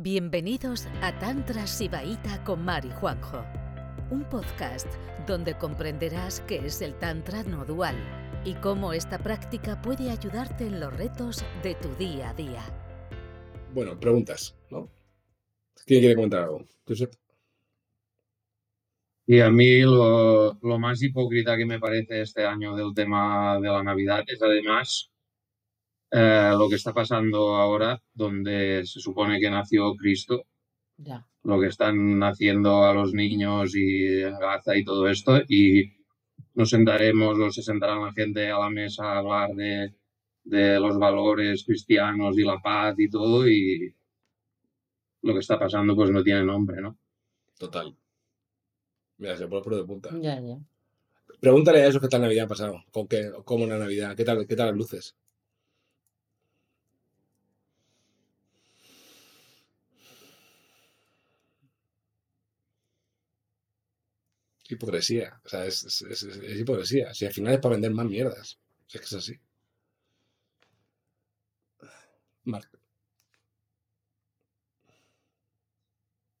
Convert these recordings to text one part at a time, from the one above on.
Bienvenidos a Tantra Sibaíta con Mari Juanjo, un podcast donde comprenderás qué es el Tantra no dual y cómo esta práctica puede ayudarte en los retos de tu día a día. Bueno, preguntas, ¿no? ¿Quién quiere comentar algo? Josep. Y a mí lo, lo más hipócrita que me parece este año del tema de la Navidad es además eh, lo que está pasando ahora, donde se supone que nació Cristo, Ya. lo que están haciendo a los niños y en Gaza y todo esto, y nos sentaremos o se sentará la gente a la mesa a hablar de, de los valores cristianos y la paz y todo, y lo que está pasando pues no tiene nombre, ¿no? Total. Mira, se pone de punta. Ya, ya. Pregúntale a esos qué tal Navidad han pasado. ¿Con qué, ¿Cómo la Navidad? ¿Qué tal, ¿Qué tal las luces? Hipocresía. O sea, es, es, es- es- es hipocresía. Si al final es para vender más mierdas. Si es que es así. Marc.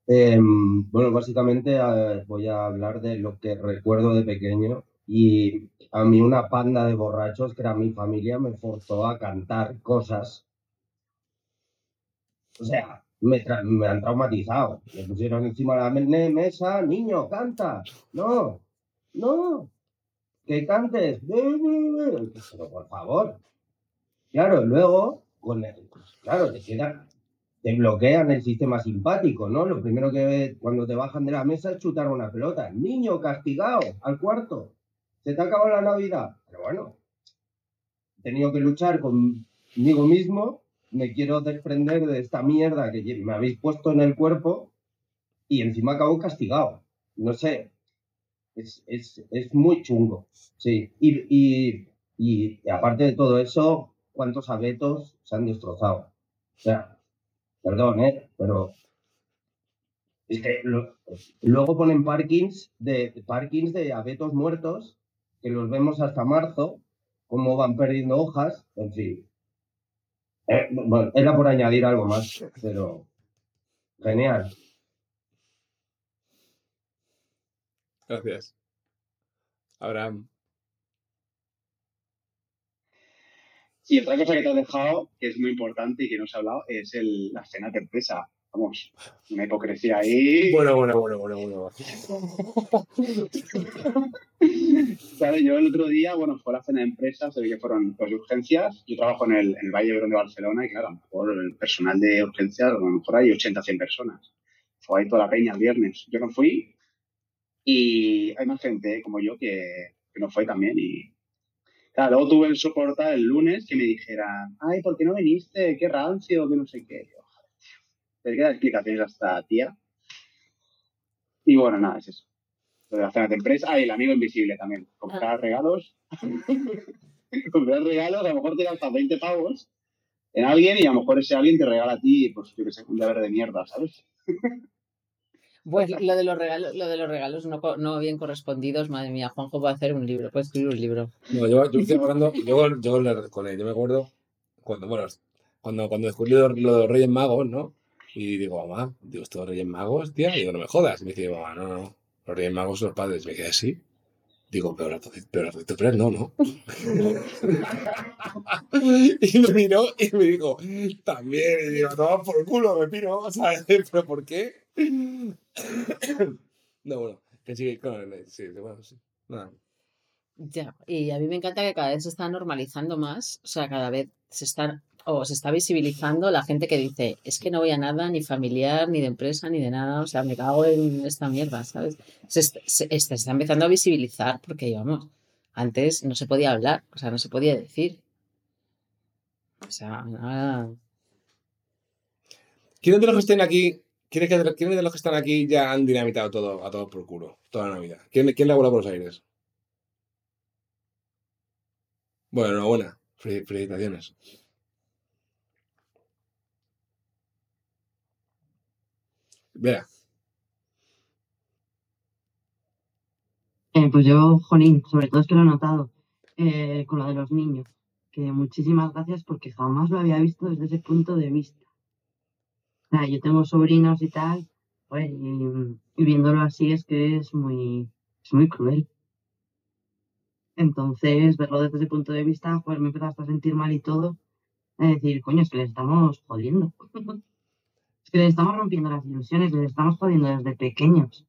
Em, bueno, básicamente eh, voy a hablar de lo que recuerdo de pequeño y a mí una panda de borrachos que era mi familia me forzó a cantar cosas. O sea, me, me han traumatizado. Me pusieron encima de la me- mesa, niño, canta. No, no, que cantes. Pero por favor. Claro, luego, con el- claro, te queda, te bloquean el sistema simpático, ¿no? Lo primero que cuando te bajan de la mesa es chutar una pelota. Niño castigado al cuarto. Se te ha acabado la Navidad. Pero bueno, he tenido que luchar conmigo mismo. Me quiero desprender de esta mierda que me habéis puesto en el cuerpo y encima acabo castigado. No sé. Es, es, es muy chungo. Sí. Y, y, y aparte de todo eso, ¿cuántos abetos se han destrozado? O sea, Perdón, ¿eh? Pero es que luego ponen parkings de parkings de abetos muertos que los vemos hasta marzo, cómo van perdiendo hojas, en fin. Eh, bueno, era por añadir algo más, pero genial. Gracias. Abraham. Y otra cosa que te has dejado, que es muy importante y que no se ha hablado, es el, la cena de empresa. Vamos, una hipocresía ahí. Bueno, bueno, bueno, bueno, bueno. Claro, yo el otro día, bueno, fue la cena de empresa, se ve que fueron pues, urgencias. Yo trabajo en el, en el Valle de Barcelona y claro, a lo mejor el personal de urgencias, a lo mejor hay 80 100 personas. Fue ahí toda la peña el viernes. Yo no fui y hay más gente como yo que, que no fue también y... Claro, luego tuve el soportar el lunes que me dijeran, ay, ¿por qué no viniste? Qué rancio, que no sé qué. Yo, joder, tío. Te explicaciones a esta tía. Y bueno, nada, es eso. Lo de la cena de empresa. Ah, y el amigo invisible también. Comprar regalos. Comprar regalos, a lo mejor te gastas 20 pavos en alguien y a lo mejor ese alguien te regala a ti, pues yo que sé, un llavero de mierda, ¿sabes? Pues lo de los regalos, lo de los regalos no, co- no bien correspondidos, madre mía, Juanjo va a hacer un libro, puede escribir un libro. No, yo, yo estoy hablando, yo, yo con él, yo me acuerdo cuando, bueno, cuando, cuando descubrí lo, lo de los Reyes Magos, ¿no? Y digo, mamá, digo, estos Reyes Magos, tía, y digo, no me jodas. Y me dice, mamá, no, no, los Reyes Magos los padres. Me quedé así. Digo, pero la Pérez no, ¿no? y me miró y me dijo, también, y digo, toma por culo, me piro, ¿sabes? ¿Pero por qué? no, bueno, que sí, claro, sí, bueno, sí. Nada. Ya, y a mí me encanta que cada vez se está normalizando más, o sea, cada vez se está, o se está visibilizando la gente que dice, es que no voy a nada, ni familiar, ni de empresa, ni de nada, o sea, me cago en esta mierda, ¿sabes? Se, se, se está empezando a visibilizar porque, vamos, antes no se podía hablar, o sea, no se podía decir. O sea, nada. ¿Quiénes de los que estén aquí, quiénes de los que están aquí ya han dinamitado todo, a todo por culo, toda la Navidad? ¿Quién, quién le ha volado por los aires? Bueno, enhorabuena. Fel- Felicitaciones. Vea, Eh, pues yo, Jolín, sobre todo es que lo he notado eh, con lo de los niños, que muchísimas gracias porque jamás lo había visto desde ese punto de vista. O sea, yo tengo sobrinos y tal, y, viéndolo así es que es muy, es muy cruel. Entonces, verlo desde ese punto de vista, pues me empezaste a sentir mal y todo. Es decir, coño, es que les estamos jodiendo. Es que les estamos rompiendo las ilusiones, les estamos jodiendo desde pequeños.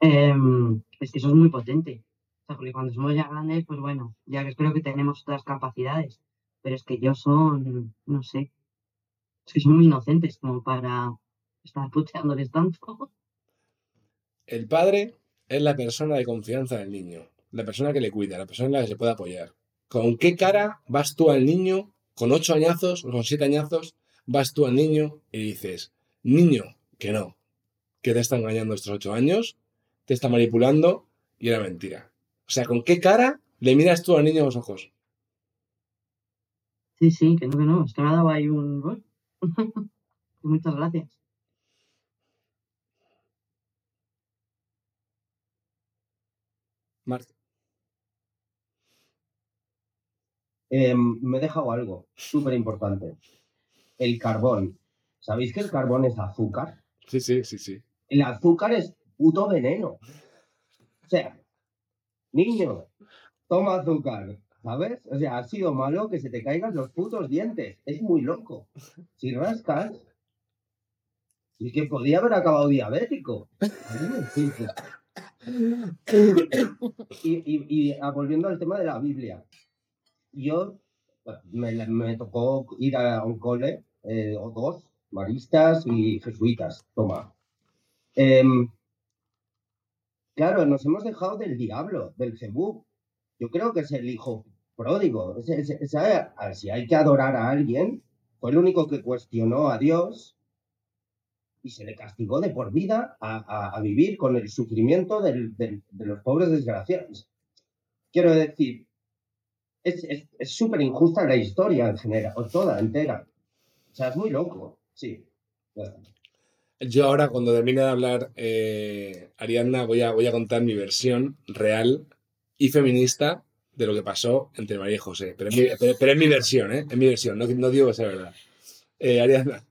Em, es que eso es muy potente. O sea, porque cuando somos ya grandes, pues bueno, ya que creo que tenemos otras capacidades. Pero es que ellos son, no sé, es que son muy inocentes como para estar puteándoles tanto. El padre es la persona de confianza del niño, la persona que le cuida, la persona en la que se puede apoyar. ¿Con qué cara vas tú al niño con ocho añazos o con siete añazos? Vas tú al niño y dices, niño, que no, que te está engañando estos ocho años, te está manipulando y era mentira. O sea, ¿con qué cara le miras tú al niño a los ojos? Sí, sí, que no, que no, es que me ha dado ahí un gol. Muchas gracias. Marc, Eh, me he dejado algo súper importante. El carbón. ¿Sabéis que el carbón es azúcar? sí, sí, sí, sí. El azúcar es puto veneno. O sea, niño, toma azúcar, ¿sabes? O sea, ha sido malo que se te caigan los putos dientes. Es muy loco. Si rascas, y que podía haber acabado diabético. Y, y, y ah, volviendo al tema de la Biblia. Yo me, me tocó ir a un cole, eh, o dos, maristas y jesuitas. Toma. Em, claro, nos hemos dejado del diablo, del Jebú. Yo creo que es el hijo pródigo. Si hay que adorar a alguien, fue el único que cuestionó a Dios y se le castigó de por vida a, vivir con el sufrimiento de los pobres desgraciados. Quiero decir, es súper injusta la historia en general, o toda entera. O sea, es muy loco, sí. Yo ahora, cuando termine de hablar eh, Ariadna, voy a, voy a contar mi versión real y feminista de lo que pasó entre María y José. Pero es mi, pero- pero es mi versión, ¿eh? Es mi versión, no, no digo que sea verdad. Eh, Ariadna,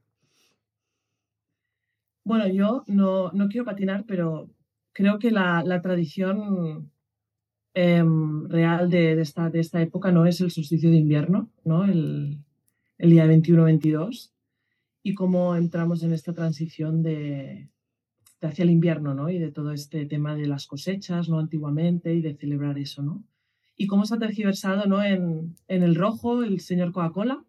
Bueno, yo no, no quiero patinar, pero creo que la, la tradición em, real de, de esta, de esta época no es el solsticio de invierno, ¿no? El, el día 21-22, y cómo entramos en esta transición de, hacia el invierno, ¿no? Y de todo este tema de las cosechas, ¿no? Antiguamente, y de celebrar eso, ¿no? Y cómo se ha tergiversado, ¿no? En, en el rojo, el señor Coca-Cola,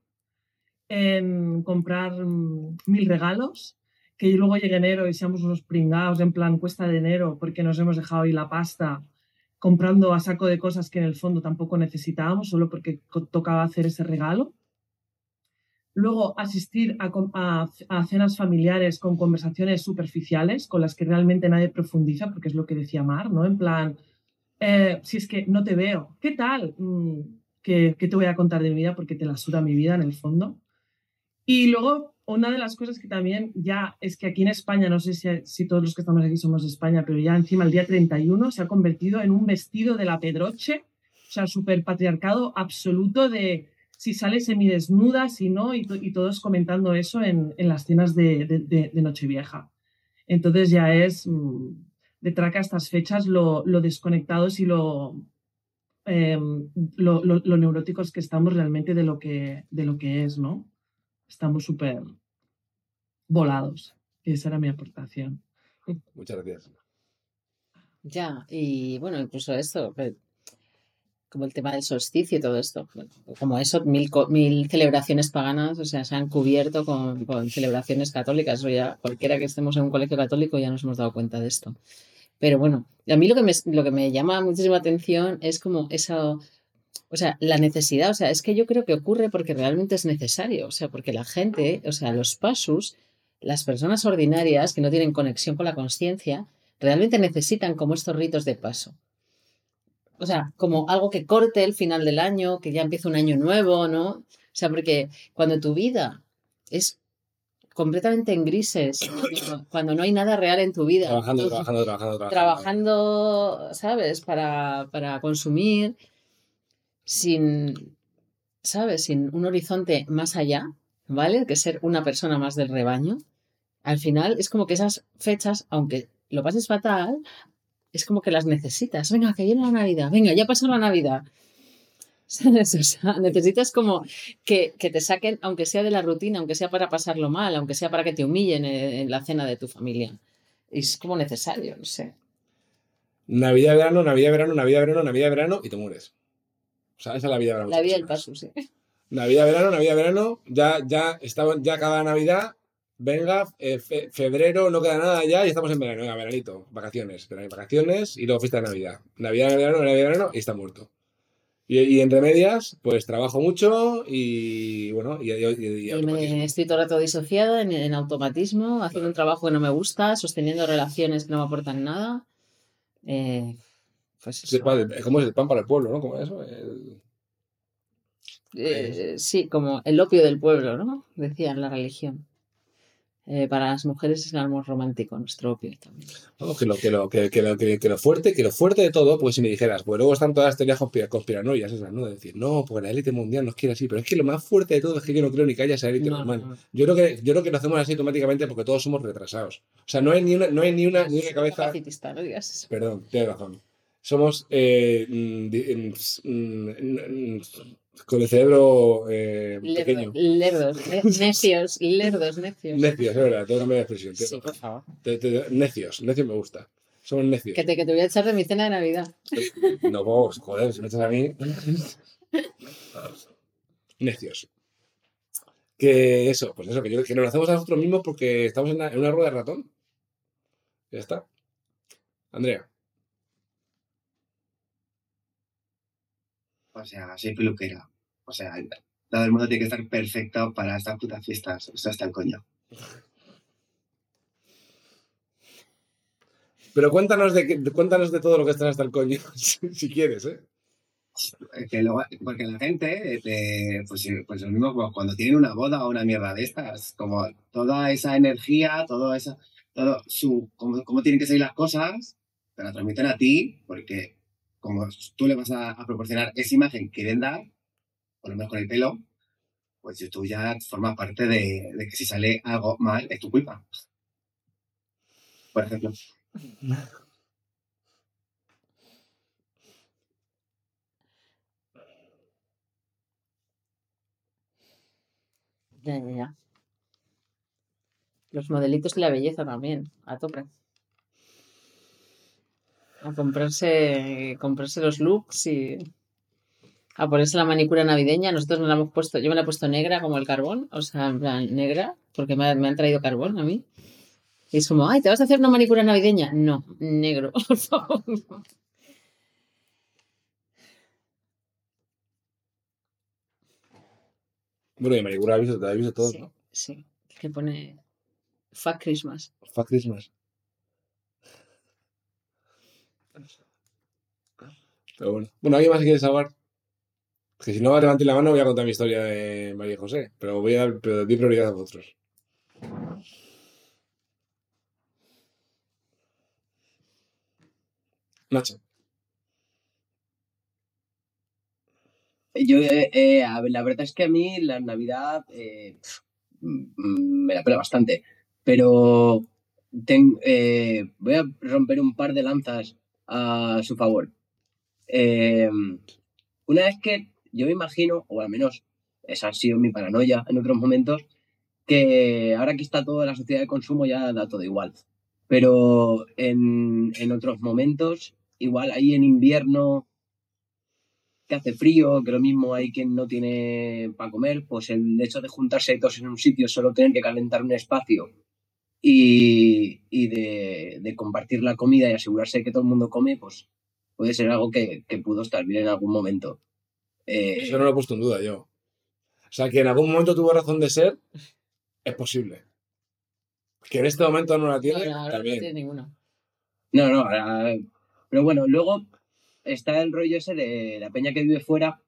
en comprar mm, mil regalos, que luego llegue enero y seamos unos pringados en plan cuesta de enero porque nos hemos dejado ahí la pasta comprando a saco de cosas que en el fondo tampoco necesitábamos, solo porque tocaba hacer ese regalo. Luego asistir a, cenas familiares con conversaciones superficiales con las que realmente nadie profundiza, porque es lo que decía Mar, ¿no? En plan, eh, si es que no te veo, ¿qué tal? Mm, ¿qué, te voy a contar de mi vida? Porque te la suda mi vida en el fondo. Y luego, una de las cosas que también ya es que aquí en España, no sé si, si todos los que estamos aquí somos de España, pero ya encima el día 31 se ha convertido en un vestido de la Pedroche, o sea, súper patriarcado absoluto de si sale semidesnuda, si no, y, to- y todos comentando eso en, en las cenas de, de- de- de Nochevieja. Entonces ya es mm, de traca a estas fechas lo, lo desconectados y lo, em, lo, lo- lo neuróticos que estamos realmente de lo que, de lo que es, ¿no? Estamos súper volados. Esa era mi aportación. muchas gracias. Ya, y bueno, incluso esto, eh, como el tema del solsticio y todo esto, como eso, mil, mil celebraciones paganas, o sea, se han cubierto con, celebraciones católicas, o ya cualquiera que estemos en un colegio católico ya nos hemos dado cuenta de esto. Pero bueno, a mí lo que me, lo que me llama muchísima atención es como eso, o sea, la necesidad, o sea, es que yo creo que ocurre porque realmente es necesario, o sea, porque la gente, o sea, los pasus, las personas ordinarias que no tienen conexión con la conciencia, realmente necesitan como estos ritos de paso. O sea, como algo que corte el final del año, que ya empieza un año nuevo, ¿no? O sea, porque cuando tu vida es completamente en grises, cuando- no hay nada real en tu vida, Trabajando, tú- trabajando, trabajando, trabajando. trabajando, ¿sabes? Para, para consumir sin, ¿sabes? Sin un horizonte más allá, ¿vale? Que ser una persona más del rebaño. Al final es como que esas fechas, aunque lo pases fatal, es como que las necesitas. Venga, que viene la Navidad. Venga, ya pasó la Navidad. ¿Sabes? O sea, necesitas como que, que te saquen, aunque sea de la rutina, aunque sea para pasarlo mal, aunque sea para que te humillen en, en la cena de tu familia. Es como necesario, no sé. Navidad, verano, Navidad, verano, Navidad, verano, Navidad, verano y te mueres. O sea, esa es la vida de La vida del paso, sí. Navidad, verano, Navidad, verano, ya, ya, estaba, ya cada Navidad, venga, eh, fe- febrero, no queda nada ya y estamos en verano, venga, veranito, vacaciones, verano, vacaciones y luego fiesta de Navidad. Navidad, verano, Navidad, verano y está muerto. Y, y entre medias, pues trabajo mucho y bueno, y, me estoy todo el rato disociada en, en automatismo, haciendo un trabajo que no me gusta, sosteniendo relaciones que no me aportan nada. Eh, pues eso. pan- ¿Cómo es el pan para el pueblo, no? ¿Cómo es eso? El- Eh, sí, como el opio del pueblo, ¿no? Decía en la religión. Eh, para las mujeres es el amor romántico, nuestro opio también. Que lo, que, lo, que, que lo, que, lo fuerte, que lo fuerte de todo, pues si me dijeras, pues luego están todas las teorías conspira- conspiranoias esas, ¿no? De decir, no, porque la élite mundial nos quiere así, pero es que lo más fuerte de todo es que yo no creo ni que haya esa élite No, normal. no, no. Yo creo que, yo creo que lo hacemos así automáticamente porque todos somos retrasados. O sea, no hay ni una, no hay ni una, ni una cabeza. no digas eso. Perdón, tienes razón. Somos eh, mm, mm, mm, con el cerebro eh, pequeño. Lerdo- lerdos, ne- necios, lerdos, necios. Necios, es verdad, tengo que cambiar de expresión. Sí, por favor. te- te- necios, necios me gusta. Somos necios. Que te, que te voy a echar de mi cena de Navidad. No, vos, joder, si me echas a mí. Necios. Que eso, pues eso, que, yo, que nos lo hacemos a nosotros mismos porque estamos en una, en una rueda de ratón. Ya está. Andrea. O sea, soy peluquera. O sea, todo el mundo tiene que estar perfecto para estas putas fiestas. Eso está el coño. Pero cuéntanos de, qué- cuéntanos de todo lo que estás hasta el coño, si, quieres, ¿eh? Eh, Que luego, porque la gente, eh, pues, pues lo mismo cuando tienen una boda o una mierda de estas, como toda esa energía, todo esa, todo su, cómo, cómo tienen que ser las cosas, te la transmiten a ti, porque como tú le vas a, proporcionar esa imagen que quieren dar, por lo menos con el pelo, pues tú ya formas parte de, de que si sale algo mal es tu culpa. Por ejemplo. Ya, ya, ya. Los modelitos y la belleza también, a tope. A comprarse, comprarse los looks y a ponerse la manicura navideña. Nosotros nos la hemos puesto, yo me la he puesto negra como el carbón, o sea, en plan negra, porque me, me han traído carbón a mí. Y es como, ay, ¿te vas a hacer una manicura navideña? No, negro, por favor. Bueno, y visto, te ha visto todo, Sí, ¿no? sí. Que pone Fuck Christmas. Fuck Christmas. Pero bueno. Bueno, ¿alguien más quiere salvar? Que si no levantéis la mano voy a contar mi historia de María José. Pero voy a dar prioridad a vosotros. Nacho. Yo, eh, eh, la verdad es que a mí la Navidad eh, mm, me la pela bastante, pero eh, voy a romper un par de lanzas a su favor. Eh, una vez que yo me imagino, o al menos esa ha sido mi paranoia en otros momentos, que ahora que está toda la sociedad de consumo ya da todo igual. Pero en, en otros momentos, igual ahí en invierno que hace frío, que lo mismo hay quien no tiene para comer, pues el hecho de juntarse todos en un sitio, solo tener que calentar un espacio y, y de, de compartir la comida y asegurarse que todo el mundo come, pues puede ser algo que, que pudo estar bien en algún momento. Eh, Eso no lo he puesto en duda yo. O sea, que en algún momento tuvo razón de ser, es posible. Que en este momento no la tiene, Ahora- ahora no también. tiene ninguna. No, no, ahora- pero bueno, luego está el rollo ese de la peña que vive fuera,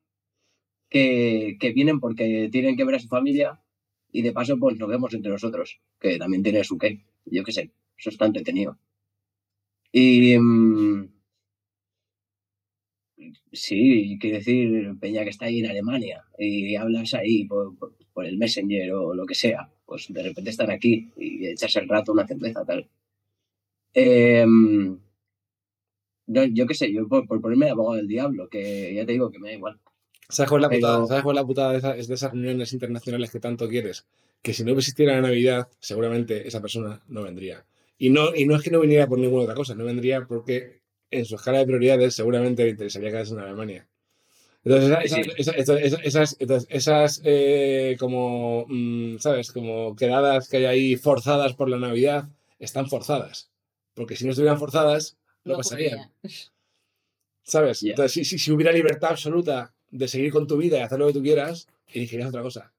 que, que vienen porque tienen que ver a su familia y de paso pues nos vemos entre nosotros, que también tiene su qué, yo qué sé, eso está entretenido. Y mm, sí, quiero decir, peña que está ahí en Alemania y hablas ahí por, por por el Messenger o lo que sea, pues de repente estar aquí y echarse el rato una cerveza, tal. Em, no, yo qué sé, yo por, por ponerme de abogado del diablo, que ya te digo que me da igual. ¿Sabes cuál es la Pero- putada? ¿Sabes cuál es la putada de, esa- de esas reuniones internacionales que tanto quieres? Que si no existiera la Navidad, seguramente esa persona no vendría. Y no, y no es que no viniera por ninguna otra cosa, no vendría porque en su escala de prioridades seguramente le interesaría quedarse en Alemania. Entonces, esa- Sí, esa- esa- esa- esas, entonces, esas eh, como, mm, ¿sabes? Como quedadas que hay ahí forzadas por la Navidad, están forzadas. Porque si no estuvieran forzadas, no, pasarían. ocurriría. ¿Sabes? Entonces, si, si, si hubiera libertad absoluta de seguir con tu vida y hacer lo que tú quieras, elegirías otra cosa.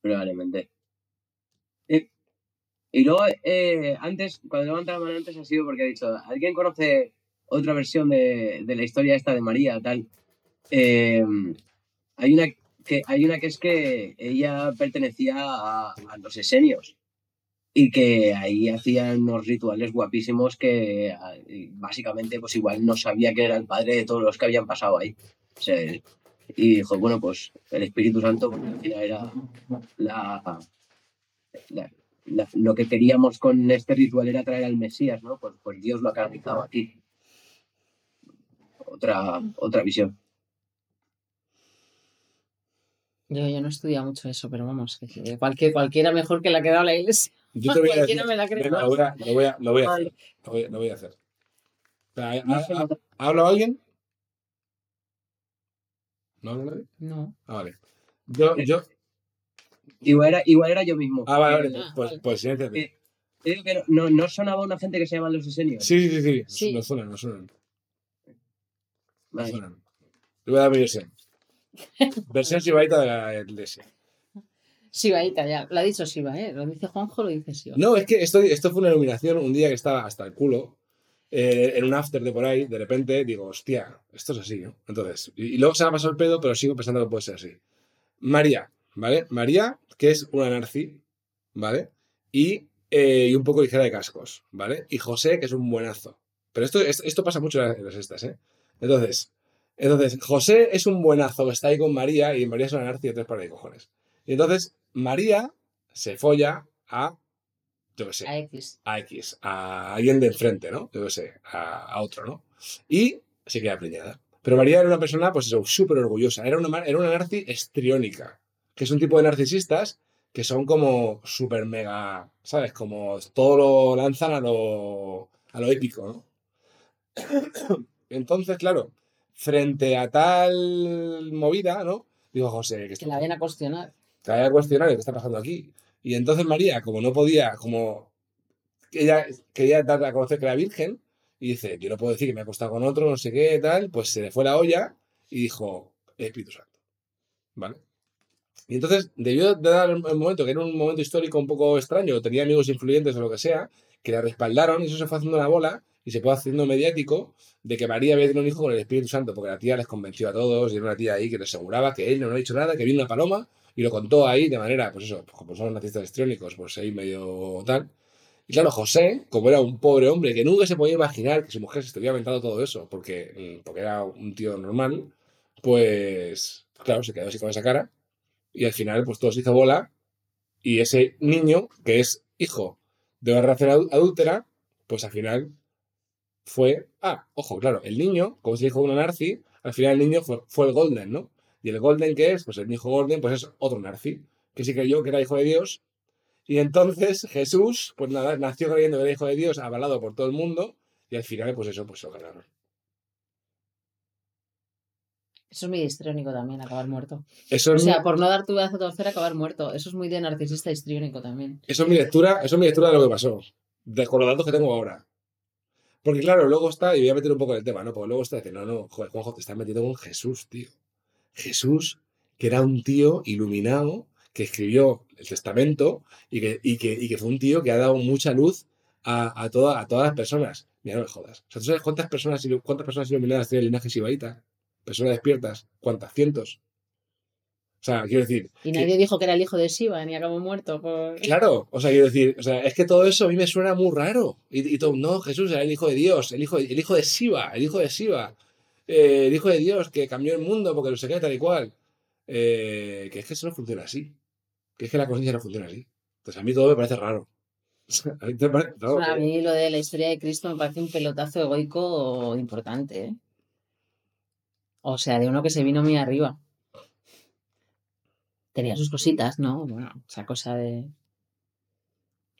probablemente. Y, luego, eh, antes, cuando levanta la mano antes ha sido porque ha dicho, ¿alguien conoce otra versión de, de la historia esta de María, tal? Eh, hay, una que, hay una que es que ella pertenecía a, los esenios y que ahí hacían unos rituales guapísimos que y básicamente pues igual no sabía que era el padre de todos los que habían pasado ahí. Y dijo, bueno, pues el Espíritu Santo porque era la- la- lo que queríamos con este ritual era traer al Mesías, ¿no? Pues, pues Dios lo ha canalizado aquí. Otra, otra visión. Yo, yo no he estudiado mucho eso, pero vamos, que- que cualquier, cualquiera mejor que la que ha dado la iglesia. Yo te voy a Cualquiera decir, me la venga, más. lo voy a, lo voy a, lo voy a hacer. Lo voy, lo voy a hacer. ¿ha, No sé, ha- no sé. ¿ha hablado alguien? ¿No habla nadie? No. Ah, vale. Yo, yo, Igual era, igual era yo mismo. ah, vale, vale. Ah, Pues, vale. pues siéntate. Eh, te digo que no, no, no sonaba una gente que se llaman los esenios. Sí, sí, sí, sí. Nos suenan, nos suenan. Vale. suenan. Le voy a dar mi versión. Versión chivaita de la iglesia. Sibaita, ya. Lo ha dicho Siba, ¿eh? Lo dice Juanjo, lo dice Siba. No, es que esto, esto fue una iluminación un día que estaba hasta el culo. eh, en un after de por ahí, de repente digo, hostia, esto es así, ¿no? Entonces, y, y luego se me ha pasado el pedo, pero sigo pensando que puede ser así. María, ¿vale? María, que es una narci, ¿vale? Y, eh, y un poco ligera de cascos, ¿vale? Y José, que es un buenazo. Pero esto, es- esto pasa mucho en las- estas, ¿eh? Entonces, entonces, José es un buenazo que está ahí con María y María es una narci de tres pares de cojones. Y entonces, María se folla a, yo qué sé, A X. a X, a alguien de enfrente, ¿no? Yo qué sé, a, a otro, ¿no? Y se queda preñada. Pero María era una persona, pues eso, súper orgullosa. Era una, era una narci estriónica, que es un tipo de narcisistas que son como súper mega, ¿sabes? Como todo lo lanzan a lo, a lo épico, ¿no? Entonces, claro, frente a tal movida, ¿no? Digo, José, que Que la vienen a cuestionar. te vaya a cuestionar qué está pasando aquí. Y entonces María, como no podía, como ella quería dar a conocer que era virgen, y dice, yo no puedo decir que me ha acostado con otro, no sé qué, tal, pues se le fue la olla y dijo, Espíritu Santo. ¿Vale? Y entonces debió de dar el momento, que era un momento histórico un poco extraño, tenía amigos influyentes o lo que sea, que la respaldaron y eso se fue haciendo una bola y se fue haciendo mediático de que María había tenido un hijo con el Espíritu Santo, porque la tía les convenció a todos y era una tía ahí que les aseguraba que él no había dicho nada, que vino una paloma y lo contó ahí de manera, pues eso, pues como son nazistas histriónicos, pues ahí medio tal. Y claro, José, como era un pobre hombre que nunca se podía imaginar que su mujer se estuviera inventando todo eso, porque, mm, porque era un tío normal, pues claro, se quedó así con esa cara. Y al final, pues todo se hizo bola. Y ese niño, que es hijo de una adu- adúltera, pues al final fue. Ah, ojo, claro, el niño, como hijo de una narci, al final el niño fue, fue el Golden, ¿no? Y el Golden, que es? Pues el hijo Golden, pues es otro narci, que sí creyó que era hijo de Dios. Y entonces Jesús, pues nada, nació creyendo que era hijo de Dios, avalado por todo el mundo, y al final, pues eso, pues lo ganaron. Eso es muy histriónico también, acabar muerto. Eso O es, sea, mi, por no dar tu brazo a torcer, acabar muerto. Eso es muy de narcisista histriónico también. eso es mi lectura, eso es mi lectura de lo que pasó, de, con los datos que tengo ahora. Porque claro, luego está, y voy a meter un poco en el tema, ¿no? Porque luego está diciendo, no, no, joder, Juanjo, te estás metiendo con Jesús, tío. Jesús, que era un tío iluminado, que escribió el testamento y que, y que, y que fue un tío que ha dado mucha luz a, a, toda- a todas las personas. Mira, no me jodas. O sea, ¿tú sabes cuántas personas, cuántas personas iluminadas tiene el linaje Sibaita? Personas despiertas. ¿Cuántas? Cientos. O sea, quiero decir, Y que- nadie dijo que era el hijo de Shiva, ni acabó muerto. Por... Claro, o sea, quiero decir, o sea, es que todo eso a mí me suena muy raro. Y, y todo, no, Jesús era el hijo de Dios, el hijo de, el hijo de Shiva, el hijo de Shiva, eh, el hijo de Dios que cambió el mundo porque no sé qué, tal y cual. eh, que es que eso no funciona así. Que es que la conciencia no funciona así. Entonces a mí todo me parece raro. a mí parece raro A que- mí lo de la historia de Cristo me parece un pelotazo egoico importante, ¿eh? O sea, de uno que se vino muy arriba. Tenía sus cositas, ¿no? Bueno, esa cosa de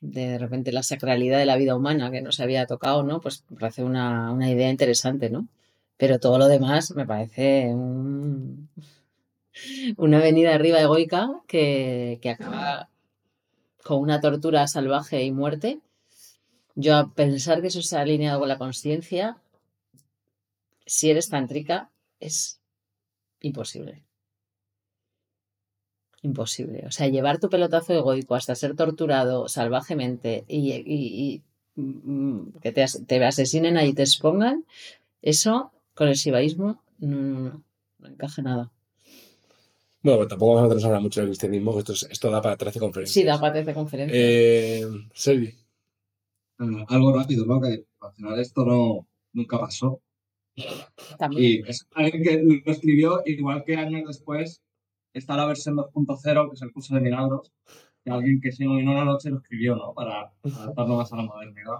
de, repente la sacralidad de la vida humana que no se había tocado, ¿no? Pues me parece una, una idea interesante, ¿no? Pero todo lo demás me parece un- una venida arriba egoica que, que acaba con una tortura salvaje y muerte. Yo a pensar que eso se ha alineado con la conciencia, si eres tántrica, es imposible. Imposible. O sea, llevar tu pelotazo egoico hasta ser torturado salvajemente y, y- y, mm, que te, as- te asesinen ahí y te expongan, eso con el shivaísmo no, no, no, no encaja nada. Bueno, pero tampoco vamos a meternos ahora mucho en el cristianismo, que esto, es- esto da para 13 conferencias. Sí, da parte de conferencia. Eh, Sergi, algo rápido, ¿no? Que al final esto no nunca pasó. También. Y es alguien que lo escribió, igual que años después está la versión 2.0, que es el curso de milagros, que alguien que se iluminó una noche lo escribió, ¿no? Para adaptarlo más a la modernidad.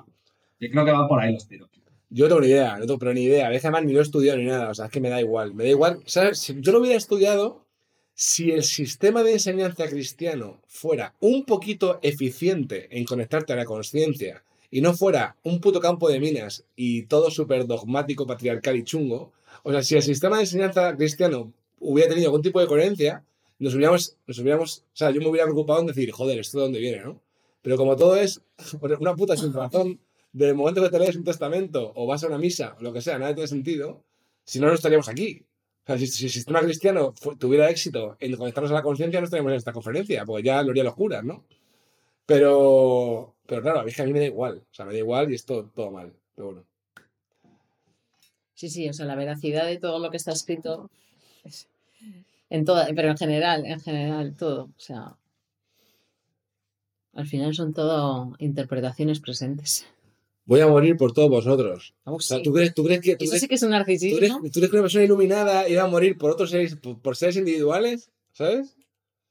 Yo creo que van por ahí los tiros. yo no tengo ni idea, no tengo pero ni idea. Es que además ni lo he estudiado ni nada, o sea, es que me da igual. Me da igual, ¿sabes? Si yo lo hubiera estudiado, si el sistema de enseñanza cristiano fuera un poquito eficiente en conectarte a la conciencia y no fuera un puto campo de minas y todo súper dogmático, patriarcal y chungo, o sea, si el sistema de enseñanza cristiano hubiera tenido algún tipo de coherencia, nos hubiéramos, nos hubiéramos, o sea, yo me hubiera preocupado en decir, joder, ¿esto de dónde viene, no? Pero como todo es una puta sin razón, del momento que te lees un testamento o vas a una misa o lo que sea, nada tiene sentido, si no, no estaríamos aquí. O sea, si, si el sistema cristiano tuviera éxito en conectarnos a la conciencia, no estaríamos en esta conferencia, porque ya lo harían los curas, ¿no? Pero, pero claro, a mí a mí me da igual. O sea, me da igual y es todo, todo mal. Pero bueno. Sí, sí, o sea, la veracidad de todo lo que está escrito es- en toda, pero en general, en general, todo. O sea, al final son todo interpretaciones presentes. Voy a morir por todos vosotros. Oh, O sea, sí. ¿tú crees, tú crees que, tú Eso crees, sí que es un tú narcisismo. crees- tú crees que una persona iluminada iba a morir por otros seres, por, por seres individuales? ¿Sabes?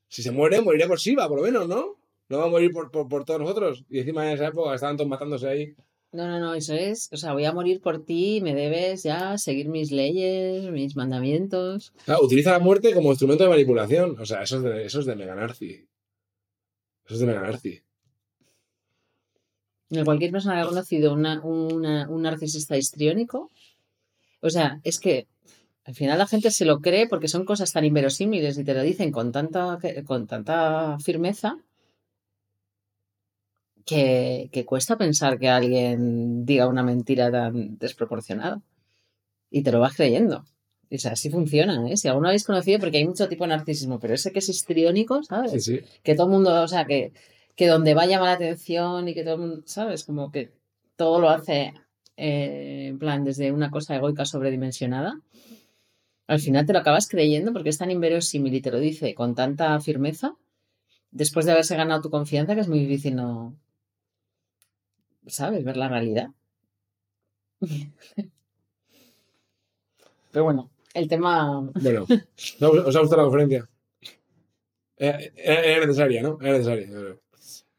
Si se muere, moriría por Shiva, por lo menos, ¿no? No va a morir por, por, por todos nosotros. Y encima en esa época estaban todos matándose ahí. No, no, no, eso es, o sea, voy a morir por ti, me debes ya seguir mis leyes, mis mandamientos. Claro, utiliza la muerte como instrumento de manipulación. O sea, eso es de, eso es de Mega Narci. Eso es de Mega Narci. De cualquier persona que ha conocido una, una- un narcisista histriónico, o sea, es que al final la gente se lo cree porque son cosas tan inverosímiles y te lo dicen con tanta, con tanta firmeza que, que cuesta pensar que alguien diga una mentira tan desproporcionada. Y te lo vas creyendo. O sea, así funciona, ¿eh? Si alguno habéis conocido, porque hay mucho tipo de narcisismo, pero ese que es histriónico, ¿sabes? Sí, sí. que todo el mundo, o sea, que, que donde va llama la atención y que todo el mundo, ¿sabes? Como que todo lo hace eh, en plan desde una cosa egoica sobredimensionada. Al final te lo acabas creyendo porque es tan inverosímil y te lo dice con tanta firmeza, después de haberse ganado tu confianza, que es muy difícil no, ¿sabes? Ver la realidad. Pero bueno, el tema... Bueno, ¿no ¿os ha gustado la conferencia? Era, era- era necesaria, ¿no? Era necesaria.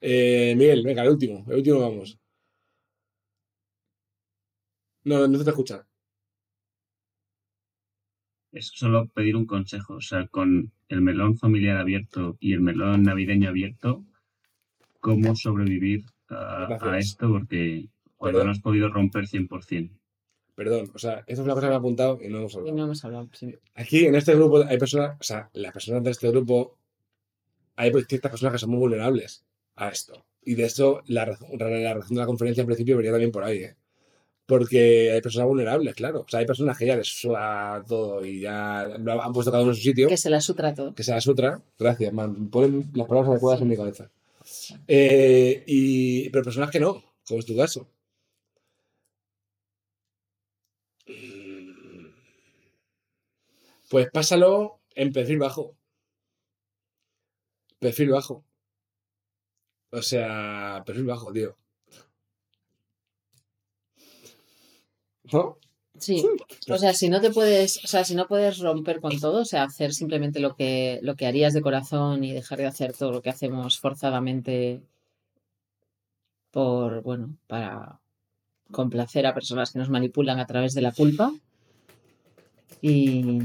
Eh, Miguel, venga, el último. El último vamos. No, no se te escucha. Es solo pedir un consejo, o sea, con el melón familiar abierto y el melón navideño abierto, ¿cómo sobrevivir a, a esto? Porque cuando Perdón. no has podido romper 100%. Perdón, o sea, esto es una cosa que me he apuntado y no hemos Y hablado. no hemos hablado. sí. Aquí en este grupo hay personas, o sea, las personas de este grupo, hay pues ciertas personas que son muy vulnerables a esto. Y de eso la, razón- la razón de la conferencia en principio venía también por ahí, ¿eh? Porque hay personas vulnerables, claro. O sea, hay personas que ya les suena todo y ya lo han puesto cada uno en su sitio. Que se la sutra todo. que sea sutra. Gracias, man. Ponen las palabras adecuadas en mi cabeza. Eh, y, pero personas que no, como es tu caso. Pues pásalo en perfil bajo. Perfil bajo. O sea, perfil bajo, tío. ¿No? Sí, o sea, si no te puedes, o sea, si no puedes romper con todo, o sea, hacer simplemente lo que, lo que harías de corazón y dejar de hacer todo lo que hacemos forzadamente por, bueno, para complacer a personas que nos manipulan a través de la culpa y,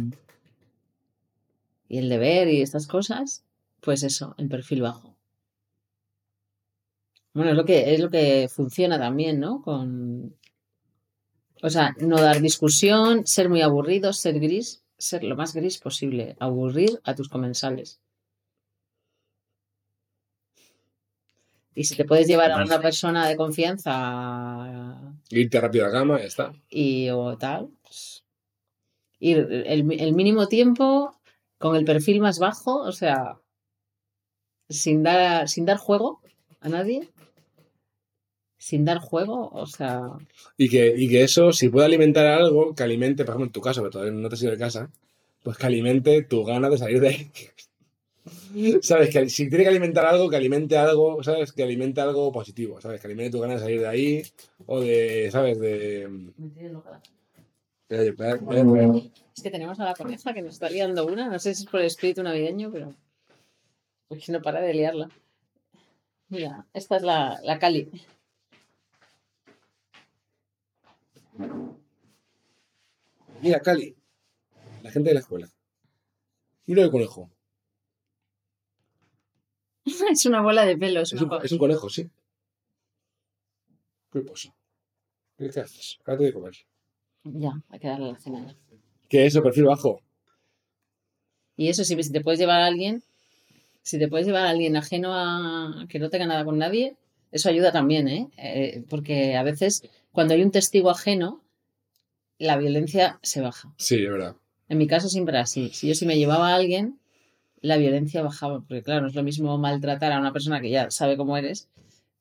y el deber y estas cosas, pues eso, el perfil bajo. Bueno, es lo que, es lo que funciona también, ¿no? Con, o sea, no dar discusión, ser muy aburrido, ser gris, ser lo más gris posible, aburrir a tus comensales. Y si te puedes llevar a una persona de confianza Irte rápido a la cama, ya está. y o tal, pues, ir el, el mínimo tiempo con el perfil más bajo, o sea, sin dar, sin dar juego a nadie, sin dar juego, o sea, Y que, y que eso, si puede alimentar algo, que alimente, por ejemplo, en tu caso, que todavía no te has ido de casa, pues que alimente tu ganas de salir de ahí. ¿Sabes? Que si tiene que alimentar algo, que alimente algo, ¿sabes? Que alimente algo positivo, ¿sabes? Que alimente tu ganas de salir de ahí, o de, ¿sabes? De- Es que tenemos a la coneja que nos está liando una, no sé si es por el espíritu navideño, pero es que no para de liarla. Mira, esta es la, la Cali. Mira, Cali, la gente de la escuela. Mira el conejo. es una bola de pelo, es una un, es un conejo, sí. ¿Qué pasa? ¿Qué haces? Acabate de comer. Ya, hay que darle la cena. ¿Qué es eso? Perfil bajo. Y eso, si, si te puedes llevar a alguien, si te puedes llevar a alguien ajeno a que no tenga nada con nadie, eso ayuda también, ¿eh? Eh, porque a veces cuando hay un testigo ajeno, la violencia se baja. Sí, es verdad. En mi caso siempre era así. Si yo sí me llevaba a alguien, la violencia bajaba. Porque claro, no es lo mismo maltratar a una persona que ya sabe cómo eres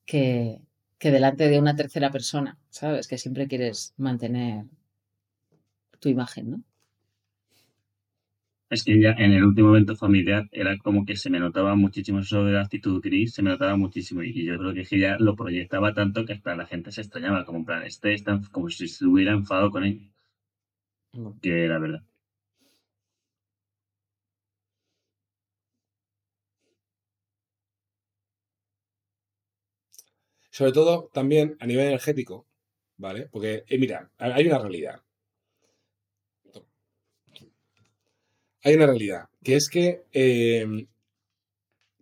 que, que delante de una tercera persona, ¿sabes? Que siempre quieres mantener tu imagen, ¿no? Es que ya en el último evento familiar era como que se me notaba muchísimo eso de la actitud gris, se me notaba muchísimo y yo creo que es que ya lo proyectaba tanto que hasta la gente se extrañaba, como en plan, este está como si se hubiera enfadado con él. Que la verdad. Sobre todo también a nivel energético, ¿vale? Porque, eh, mira, hay una realidad. Hay una realidad, que es que eh,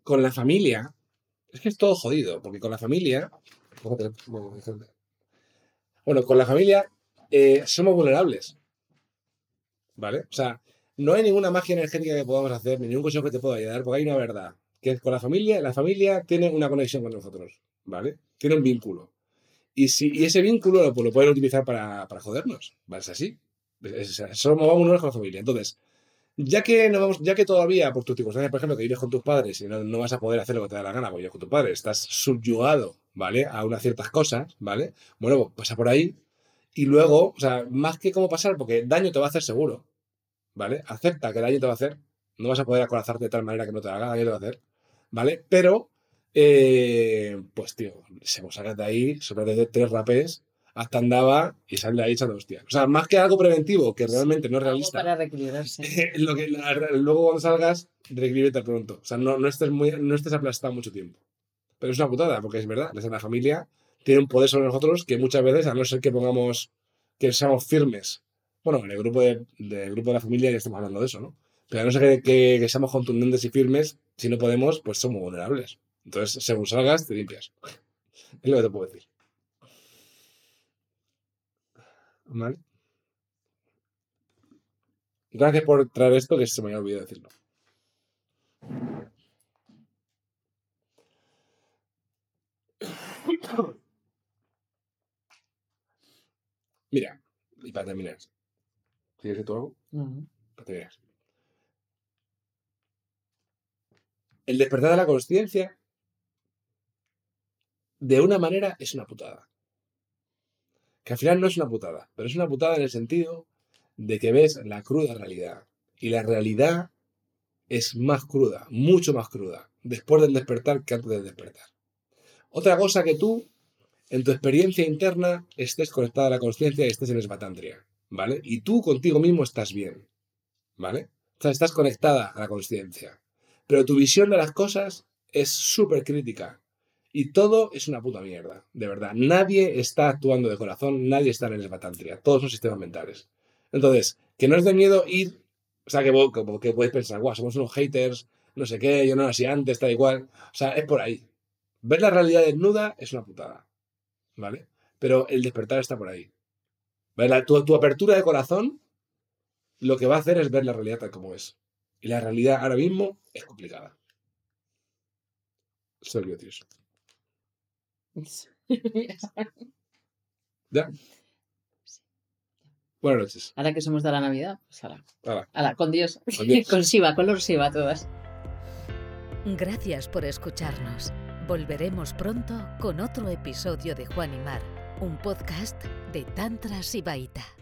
con la familia, es que es todo jodido, porque con la familia, bueno, con la familia eh, somos vulnerables, ¿vale? O sea, no hay ninguna magia energética que podamos hacer, ni ningún consejo que te pueda ayudar, porque hay una verdad, que es con la familia, la familia tiene una conexión con nosotros, ¿vale? Tiene un vínculo. Y, si, y ese vínculo lo, pues, lo pueden utilizar para, para jodernos, ¿vale? Es así. Es- es- somos unos con la familia. Entonces, ya que no vamos, ya que todavía por tus circunstancias, por ejemplo, que vives con tus padres y no, no vas a poder hacer lo que te da la gana porque vives con tus padres, estás subyugado, ¿vale? A unas ciertas cosas, ¿vale? Bueno, pues pasa por ahí y luego, o sea, más que cómo pasar, porque daño te va a hacer seguro, ¿vale? Acepta que daño te va a hacer, no vas a poder acorazarte de tal manera que no te haga daño te va a hacer, ¿vale? Pero, eh, pues tío, se vos sacas de ahí, sobre de tres rapés, hasta andaba y sale de ahí echando hostias. O sea, más que algo preventivo, que realmente no es Algo realista. para reequilibrarse. lo que, la- luego cuando salgas, reescríbete pronto. O sea, no, no, estés muy, no estés aplastado mucho tiempo. Pero es una putada, porque es verdad, la familia tiene un poder sobre nosotros que muchas veces, a no ser que pongamos, que seamos firmes. Bueno, en el grupo de, del grupo de la familia ya estamos hablando de eso, ¿no? Pero a no ser que, que- que seamos contundentes y firmes, si no podemos, pues somos vulnerables. Entonces, según salgas, te limpias. Es lo que te puedo decir. ¿Vale? Gracias por traer esto, que se me había olvidado decirlo. Mira, y para terminar. ¿Quieres decir tú algo? No. Para terminar. El despertar de la conciencia, de una manera, es una putada. Que al final no es una putada, pero es una putada en el sentido de que ves la cruda realidad. Y la realidad es más cruda, mucho más cruda, después del despertar que antes del despertar. Otra cosa que tú, en tu experiencia interna, estés conectada a la conciencia y estés en esbatantria. ¿vale? Y tú contigo mismo estás bien, ¿vale? O sea, estás conectada a la conciencia. Pero tu visión de las cosas es súper crítica. Y todo es una puta mierda, de verdad. Nadie está actuando de corazón, nadie está en el batantria. Todos son sistemas mentales. Entonces, que no es de miedo ir. O sea, que, vos- que puedes pensar, guau, somos unos haters, no sé qué, yo no era así antes, tal igual. O sea, es por ahí. Ver la realidad desnuda es una putada. ¿Vale? Pero el despertar está por ahí. ¿Vale? Tu, tu apertura de corazón lo que va a hacer es ver la realidad tal como es. Y la realidad ahora mismo es complicada. Soy yo. ¿Ya? Buenas noches. Ahora que somos de la Navidad, pues ahora. Ahora, con Dios. Con Dios. con Shiva, con los Shiva todas. Gracias por escucharnos. Volveremos pronto con otro episodio de Juan y Mar, un podcast de Tantra Sibaita.